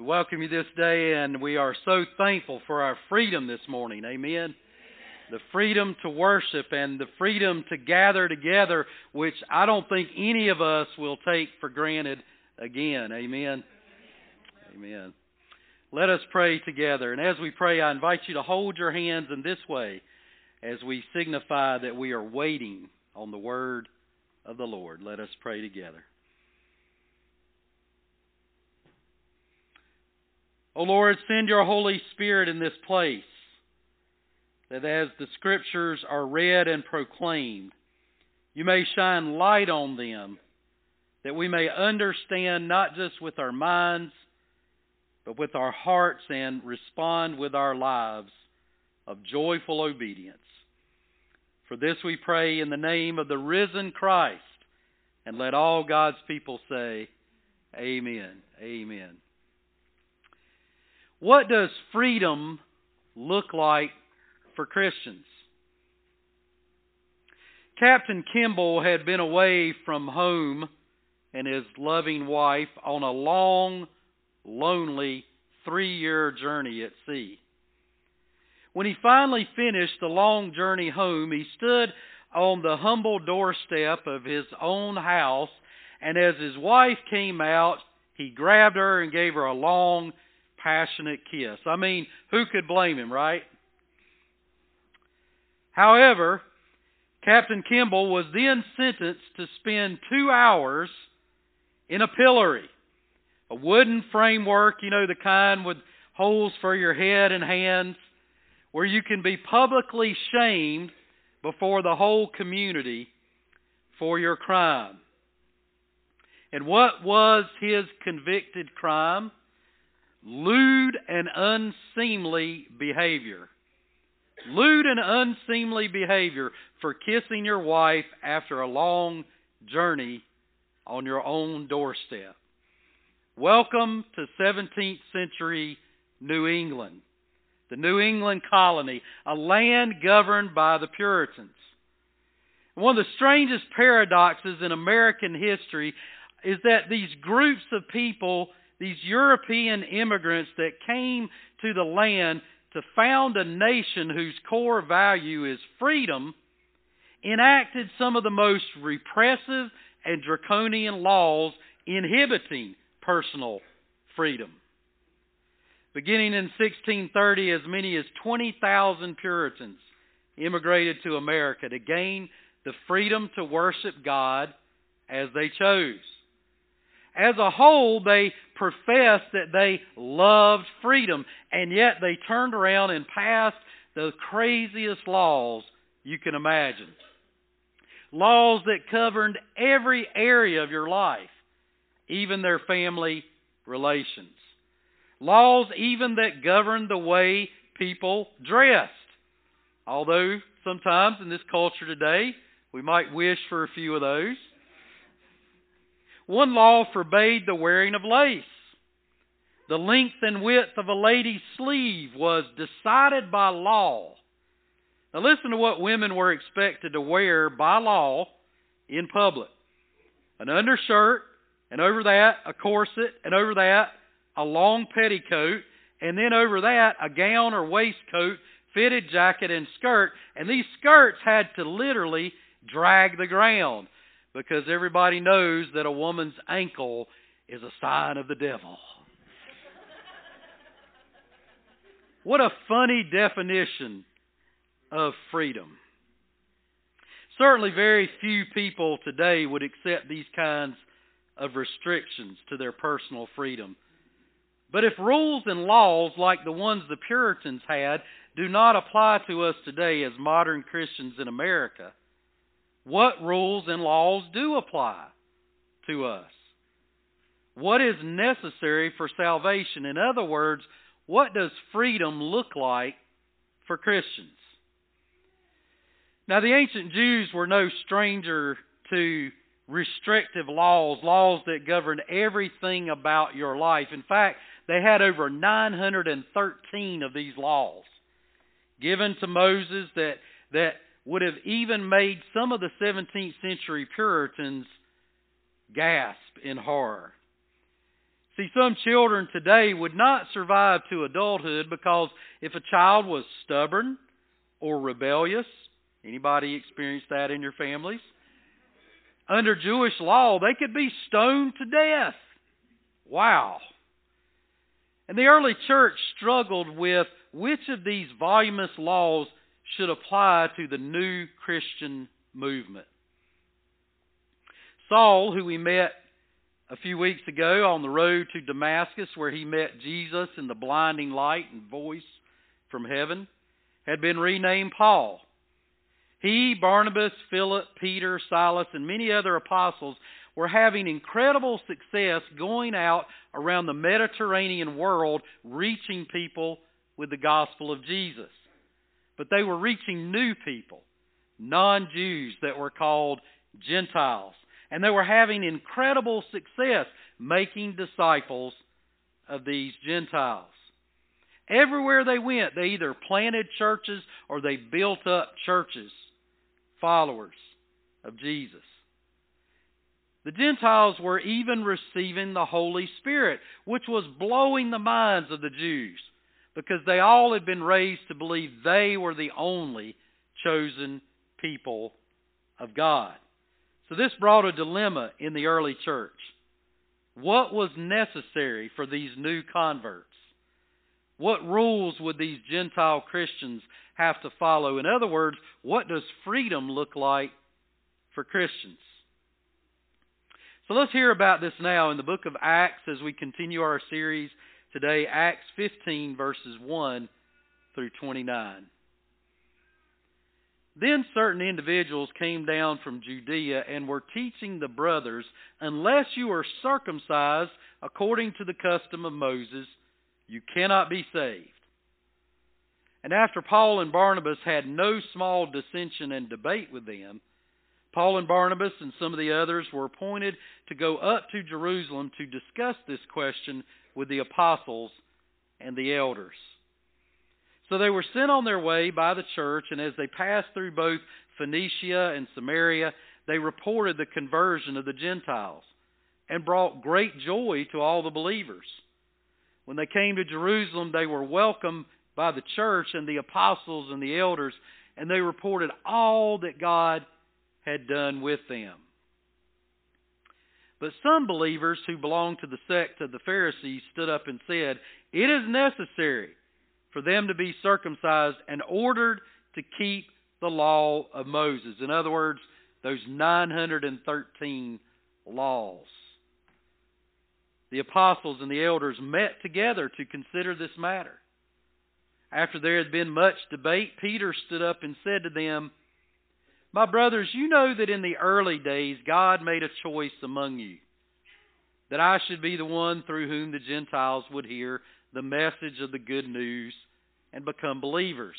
We welcome you this day, and we are so thankful for our freedom this morning. Amen. The freedom to worship and the freedom to gather together, which I don't think any of us will take for granted again. Amen. Amen. Let us pray together. And as we pray, I invite you to hold your hands in this way as we signify that we are waiting on the word of the Lord. Let us pray together. O Lord, send your Holy Spirit in this place, that as the Scriptures are read and proclaimed, you may shine light on them, that we may understand not just with our minds, but with our hearts and respond with our lives of joyful obedience. For this we pray in the name of the risen Christ, and let all God's people say, Amen. Amen. What does freedom look like for Christians? Captain Kimball had been away from home and his loving wife on a long, lonely three year journey at sea. When he finally finished the long journey home, he stood on the humble doorstep of his own house, and as his wife came out, he grabbed her and gave her a long, passionate kiss. I mean, who could blame him, right? However, Captain Kimball was then sentenced to spend two hours in a pillory, a wooden framework, you know, the kind with holes for your head and hands, where you can be publicly shamed before the whole community for your crime. And what was his convicted crime? Lewd and unseemly behavior. Lewd and unseemly behavior for kissing your wife after a long journey on your own doorstep. Welcome to 17th century New England, the New England colony, a land governed by the Puritans. One of the strangest paradoxes in American history is that these groups of people these European immigrants that came to the land to found a nation whose core value is freedom enacted some of the most repressive and draconian laws inhibiting personal freedom. Beginning in 1630, as many as 20,000 Puritans immigrated to America to gain the freedom to worship God as they chose as a whole, they professed that they loved freedom, and yet they turned around and passed the craziest laws you can imagine. Laws that covered every area of your life, even their family relations. Laws even that governed the way people dressed. Although sometimes in this culture today, we might wish for a few of those. One law forbade the wearing of lace. The length and width of a lady's sleeve was decided by law. Now, listen to what women were expected to wear by law in public an undershirt, and over that, a corset, and over that, a long petticoat, and then over that, a gown or waistcoat, fitted jacket, and skirt. And these skirts had to literally drag the ground because everybody knows that a woman's ankle is a sign of the devil. what a funny definition of freedom. Certainly, very few people today would accept these kinds of restrictions to their personal freedom. But if rules and laws like the ones the Puritans had do not apply to us today as modern Christians in America, what rules and laws do apply to us? What is necessary for salvation? In other words, what does freedom look like for Christians? Now, the ancient Jews were no stranger to restrictive laws, laws that governed everything about your life. In fact, they had over 913 of these laws given to Moses that, that would have even made some of the 17th century Puritans gasp in horror. See, some children today would not survive to adulthood because if a child was stubborn or rebellious, anybody experienced that in your families? Under Jewish law, they could be stoned to death. Wow. And the early church struggled with which of these voluminous laws should apply to the new Christian movement. Saul, who we met a few weeks ago on the road to Damascus, where he met Jesus in the blinding light and voice from heaven, had been renamed Paul. He, Barnabas, Philip, Peter, Silas, and many other apostles were having incredible success going out around the Mediterranean world reaching people with the gospel of Jesus. But they were reaching new people, non Jews that were called Gentiles. And they were having incredible success making disciples of these Gentiles. Everywhere they went, they either planted churches or they built up churches, followers of Jesus. The Gentiles were even receiving the Holy Spirit, which was blowing the minds of the Jews because they all had been raised to believe they were the only chosen people of God. So this brought a dilemma in the early church. What was necessary for these new converts? What rules would these Gentile Christians have to follow? In other words, what does freedom look like for Christians? So let's hear about this now in the book of Acts as we continue our series today, Acts 15, verses 1 through 29. Then certain individuals came down from Judea and were teaching the brothers, unless you are circumcised according to the custom of Moses, you cannot be saved. And after Paul and Barnabas had no small dissension and debate with them, Paul and Barnabas and some of the others were appointed to go up to Jerusalem to discuss this question with the apostles and the elders. So they were sent on their way by the church, and as they passed through both Phoenicia and Samaria, they reported the conversion of the Gentiles and brought great joy to all the believers. When they came to Jerusalem, they were welcomed by the church and the apostles and the elders, and they reported all that God had done with them. But some believers who belonged to the sect of the Pharisees stood up and said, It is necessary for them to be circumcised and ordered to keep the law of Moses. In other words, those 913 laws. The apostles and the elders met together to consider this matter. After there had been much debate, Peter stood up and said to them, my brothers, you know that in the early days God made a choice among you, that I should be the one through whom the Gentiles would hear the message of the good news and become believers.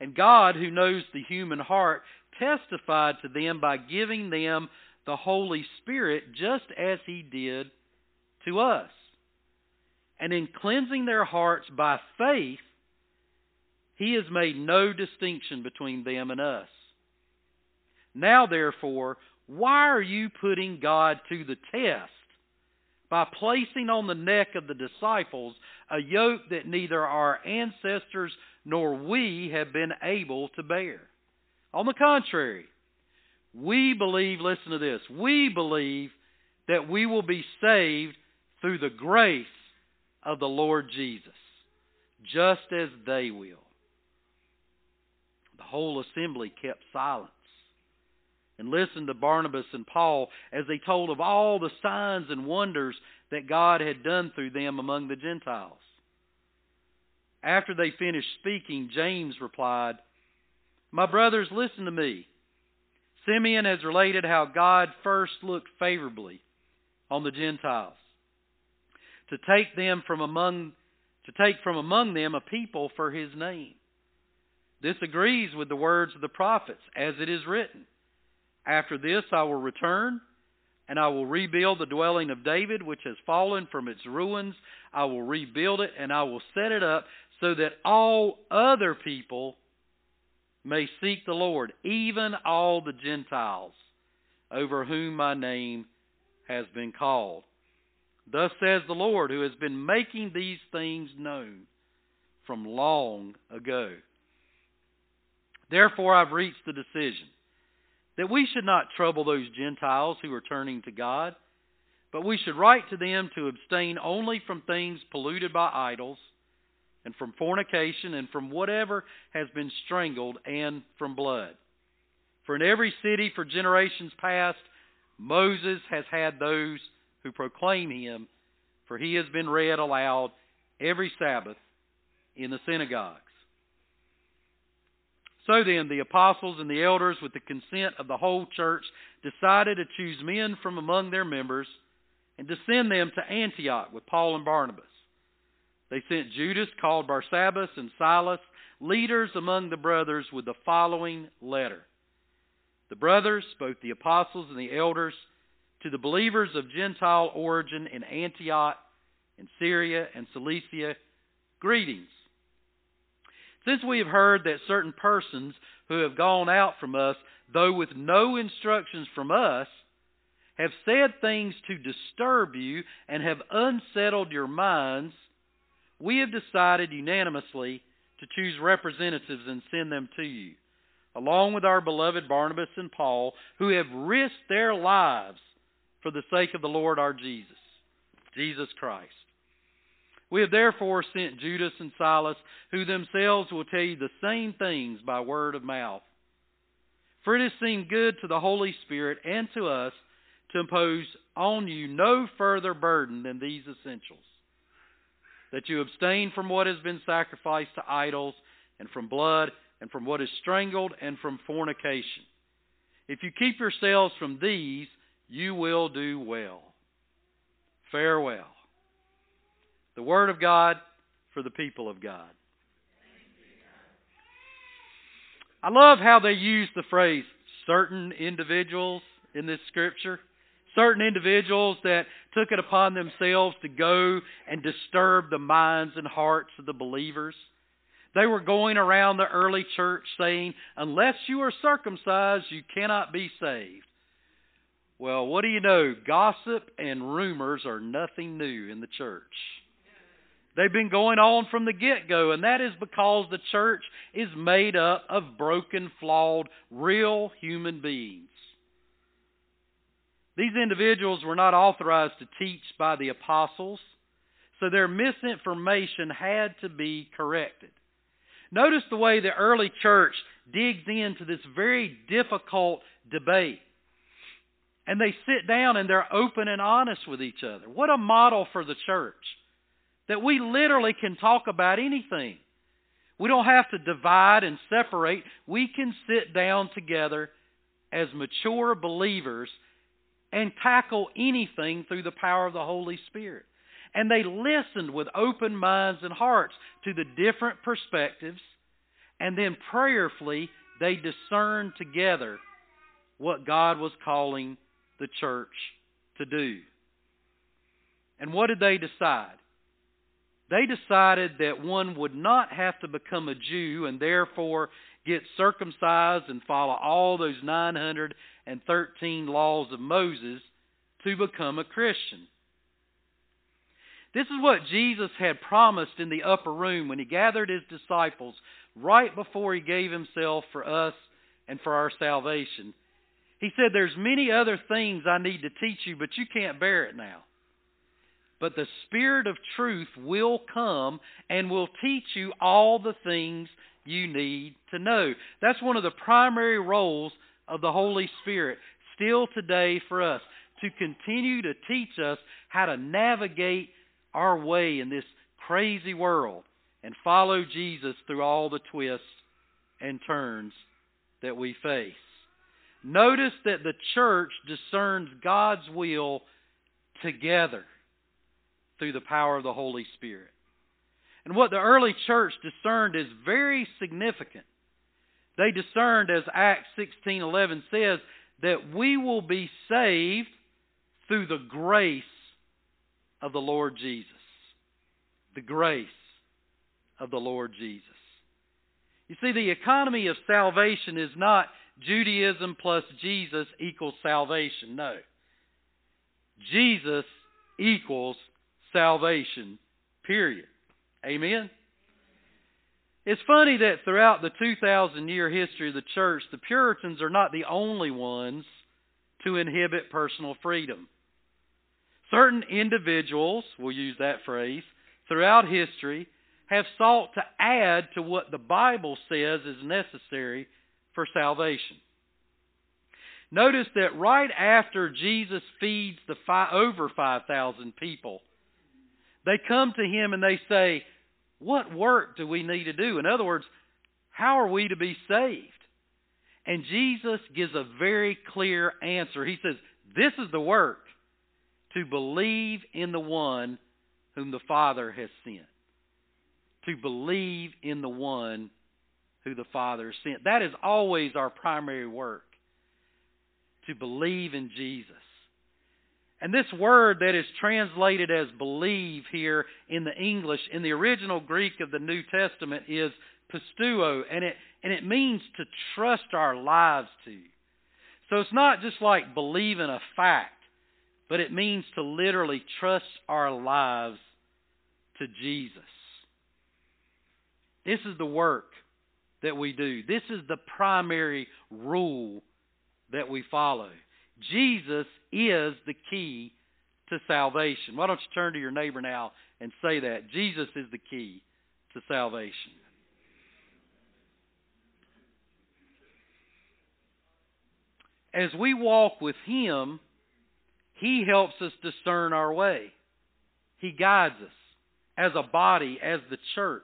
And God, who knows the human heart, testified to them by giving them the Holy Spirit just as He did to us. And in cleansing their hearts by faith, He has made no distinction between them and us. Now, therefore, why are you putting God to the test by placing on the neck of the disciples a yoke that neither our ancestors nor we have been able to bear? On the contrary, we believe, listen to this, we believe that we will be saved through the grace of the Lord Jesus, just as they will. The whole assembly kept silent and listened to Barnabas and Paul as they told of all the signs and wonders that God had done through them among the Gentiles. After they finished speaking, James replied, My brothers, listen to me. Simeon has related how God first looked favorably on the Gentiles to take them from among to take from among them a people for his name. This agrees with the words of the prophets, as it is written. After this I will return, and I will rebuild the dwelling of David, which has fallen from its ruins. I will rebuild it, and I will set it up so that all other people may seek the Lord, even all the Gentiles over whom my name has been called. Thus says the Lord, who has been making these things known from long ago. Therefore, I've reached the decision that we should not trouble those Gentiles who are turning to God, but we should write to them to abstain only from things polluted by idols, and from fornication, and from whatever has been strangled, and from blood. For in every city for generations past, Moses has had those who proclaim him, for he has been read aloud every Sabbath in the synagogues. So then, the apostles and the elders, with the consent of the whole church, decided to choose men from among their members and to send them to Antioch with Paul and Barnabas. They sent Judas, called Barsabbas, and Silas, leaders among the brothers, with the following letter The brothers, both the apostles and the elders, to the believers of Gentile origin in Antioch, in Syria, and Cilicia, greetings. Since we have heard that certain persons who have gone out from us, though with no instructions from us, have said things to disturb you and have unsettled your minds, we have decided unanimously to choose representatives and send them to you, along with our beloved Barnabas and Paul, who have risked their lives for the sake of the Lord our Jesus, Jesus Christ. We have therefore sent Judas and Silas, who themselves will tell you the same things by word of mouth. For it has seemed good to the Holy Spirit and to us to impose on you no further burden than these essentials that you abstain from what has been sacrificed to idols, and from blood, and from what is strangled, and from fornication. If you keep yourselves from these, you will do well. Farewell. The Word of God for the people of God. I love how they use the phrase certain individuals in this scripture. Certain individuals that took it upon themselves to go and disturb the minds and hearts of the believers. They were going around the early church saying, Unless you are circumcised, you cannot be saved. Well, what do you know? Gossip and rumors are nothing new in the church. They've been going on from the get go, and that is because the church is made up of broken, flawed, real human beings. These individuals were not authorized to teach by the apostles, so their misinformation had to be corrected. Notice the way the early church digs into this very difficult debate. And they sit down and they're open and honest with each other. What a model for the church. That we literally can talk about anything. We don't have to divide and separate. We can sit down together as mature believers and tackle anything through the power of the Holy Spirit. And they listened with open minds and hearts to the different perspectives, and then prayerfully they discerned together what God was calling the church to do. And what did they decide? They decided that one would not have to become a Jew and therefore get circumcised and follow all those 913 laws of Moses to become a Christian. This is what Jesus had promised in the upper room when he gathered his disciples right before he gave himself for us and for our salvation. He said, There's many other things I need to teach you, but you can't bear it now. But the Spirit of truth will come and will teach you all the things you need to know. That's one of the primary roles of the Holy Spirit still today for us to continue to teach us how to navigate our way in this crazy world and follow Jesus through all the twists and turns that we face. Notice that the church discerns God's will together through the power of the Holy Spirit. And what the early church discerned is very significant. They discerned, as Acts 16:11 says, that we will be saved through the grace of the Lord Jesus. The grace of the Lord Jesus. You see, the economy of salvation is not Judaism plus Jesus equals salvation. No. Jesus equals salvation, period. Amen? It's funny that throughout the 2,000 year history of the church, the Puritans are not the only ones to inhibit personal freedom. Certain individuals, we'll use that phrase, throughout history have sought to add to what the Bible says is necessary for salvation. Notice that right after Jesus feeds the five, over 5,000 people, they come to him and they say, What work do we need to do? In other words, how are we to be saved? And Jesus gives a very clear answer. He says, This is the work to believe in the one whom the Father has sent. To believe in the one who the Father has sent. That is always our primary work. To believe in Jesus. And this word that is translated as believe here in the English, in the original Greek of the New Testament, is pisteuo, and it, and it means to trust our lives to. So it's not just like believing a fact, but it means to literally trust our lives to Jesus. This is the work that we do. This is the primary rule that we follow. Jesus is the key to salvation. Why don't you turn to your neighbor now and say that? Jesus is the key to salvation. As we walk with Him, He helps us discern our way. He guides us as a body, as the church.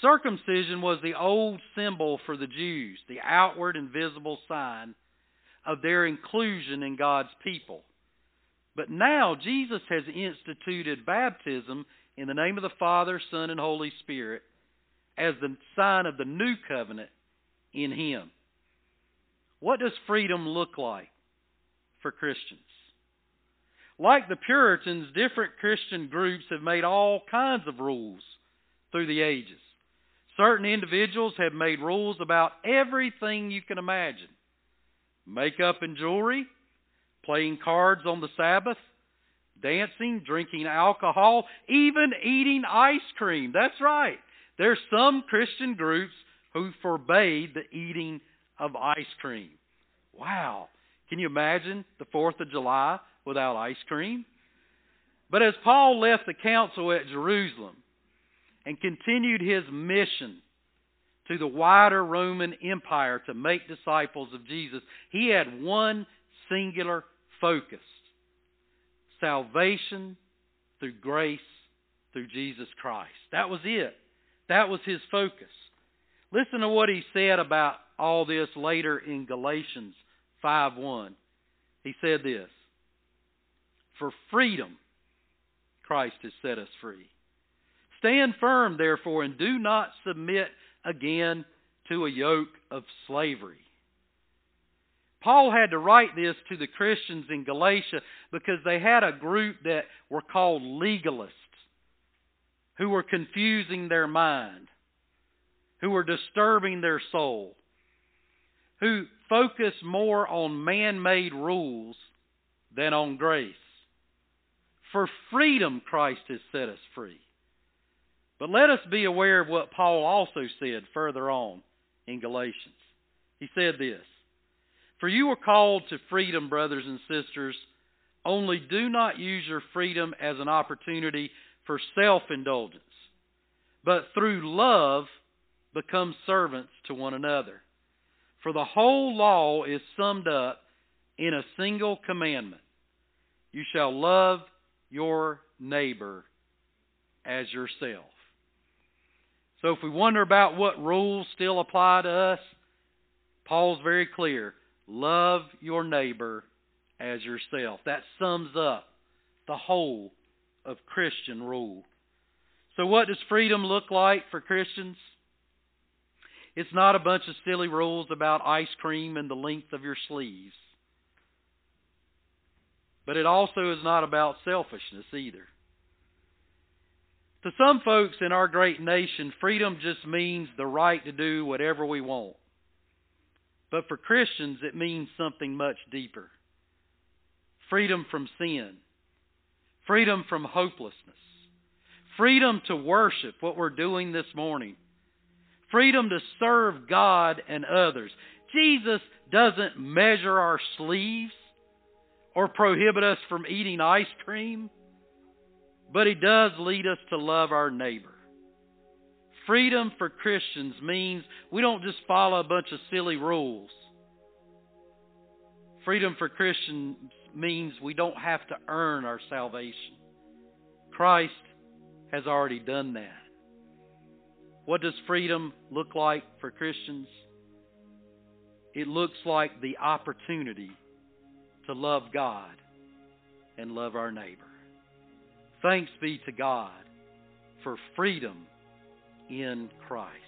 Circumcision was the old symbol for the Jews, the outward and visible sign of their inclusion in God's people. But now Jesus has instituted baptism in the name of the Father, Son, and Holy Spirit as the sign of the new covenant in Him. What does freedom look like for Christians? Like the Puritans, different Christian groups have made all kinds of rules through the ages. Certain individuals have made rules about everything you can imagine makeup and jewelry, playing cards on the Sabbath, dancing, drinking alcohol, even eating ice cream. That's right. There's some Christian groups who forbade the eating of ice cream. Wow. Can you imagine the 4th of July without ice cream? But as Paul left the council at Jerusalem and continued his mission to the wider Roman Empire to make disciples of Jesus, he had one singular focus salvation through grace through Jesus Christ. That was it. That was his focus. Listen to what he said about all this later in Galatians 5:1. He said this, "For freedom Christ has set us free. Stand firm therefore and do not submit again to a yoke of slavery. Paul had to write this to the Christians in Galatia because they had a group that were called legalists who were confusing their mind, who were disturbing their soul, who focused more on man made rules than on grace. For freedom, Christ has set us free. But let us be aware of what Paul also said further on in Galatians. He said this For you are called to freedom, brothers and sisters, only do not use your freedom as an opportunity for self indulgence, but through love become servants to one another. For the whole law is summed up in a single commandment you shall love your neighbor as yourself. So if we wonder about what rules still apply to us, Paul's very clear. Love your neighbor as yourself. That sums up the whole of Christian rule. So, what does freedom look like for Christians? It's not a bunch of silly rules about ice cream and the length of your sleeves. But it also is not about selfishness either. To some folks in our great nation, freedom just means the right to do whatever we want. But for Christians, it means something much deeper. Freedom from sin, freedom from hopelessness, freedom to worship, what we're doing this morning, freedom to serve God and others. Jesus doesn't measure our sleeves or prohibit us from eating ice cream, but He does lead us to love our neighbor. Freedom for Christians means we don't just follow a bunch of silly rules. Freedom for Christians means we don't have to earn our salvation. Christ has already done that. What does freedom look like for Christians? It looks like the opportunity to love God and love our neighbor. Thanks be to God for freedom in Christ.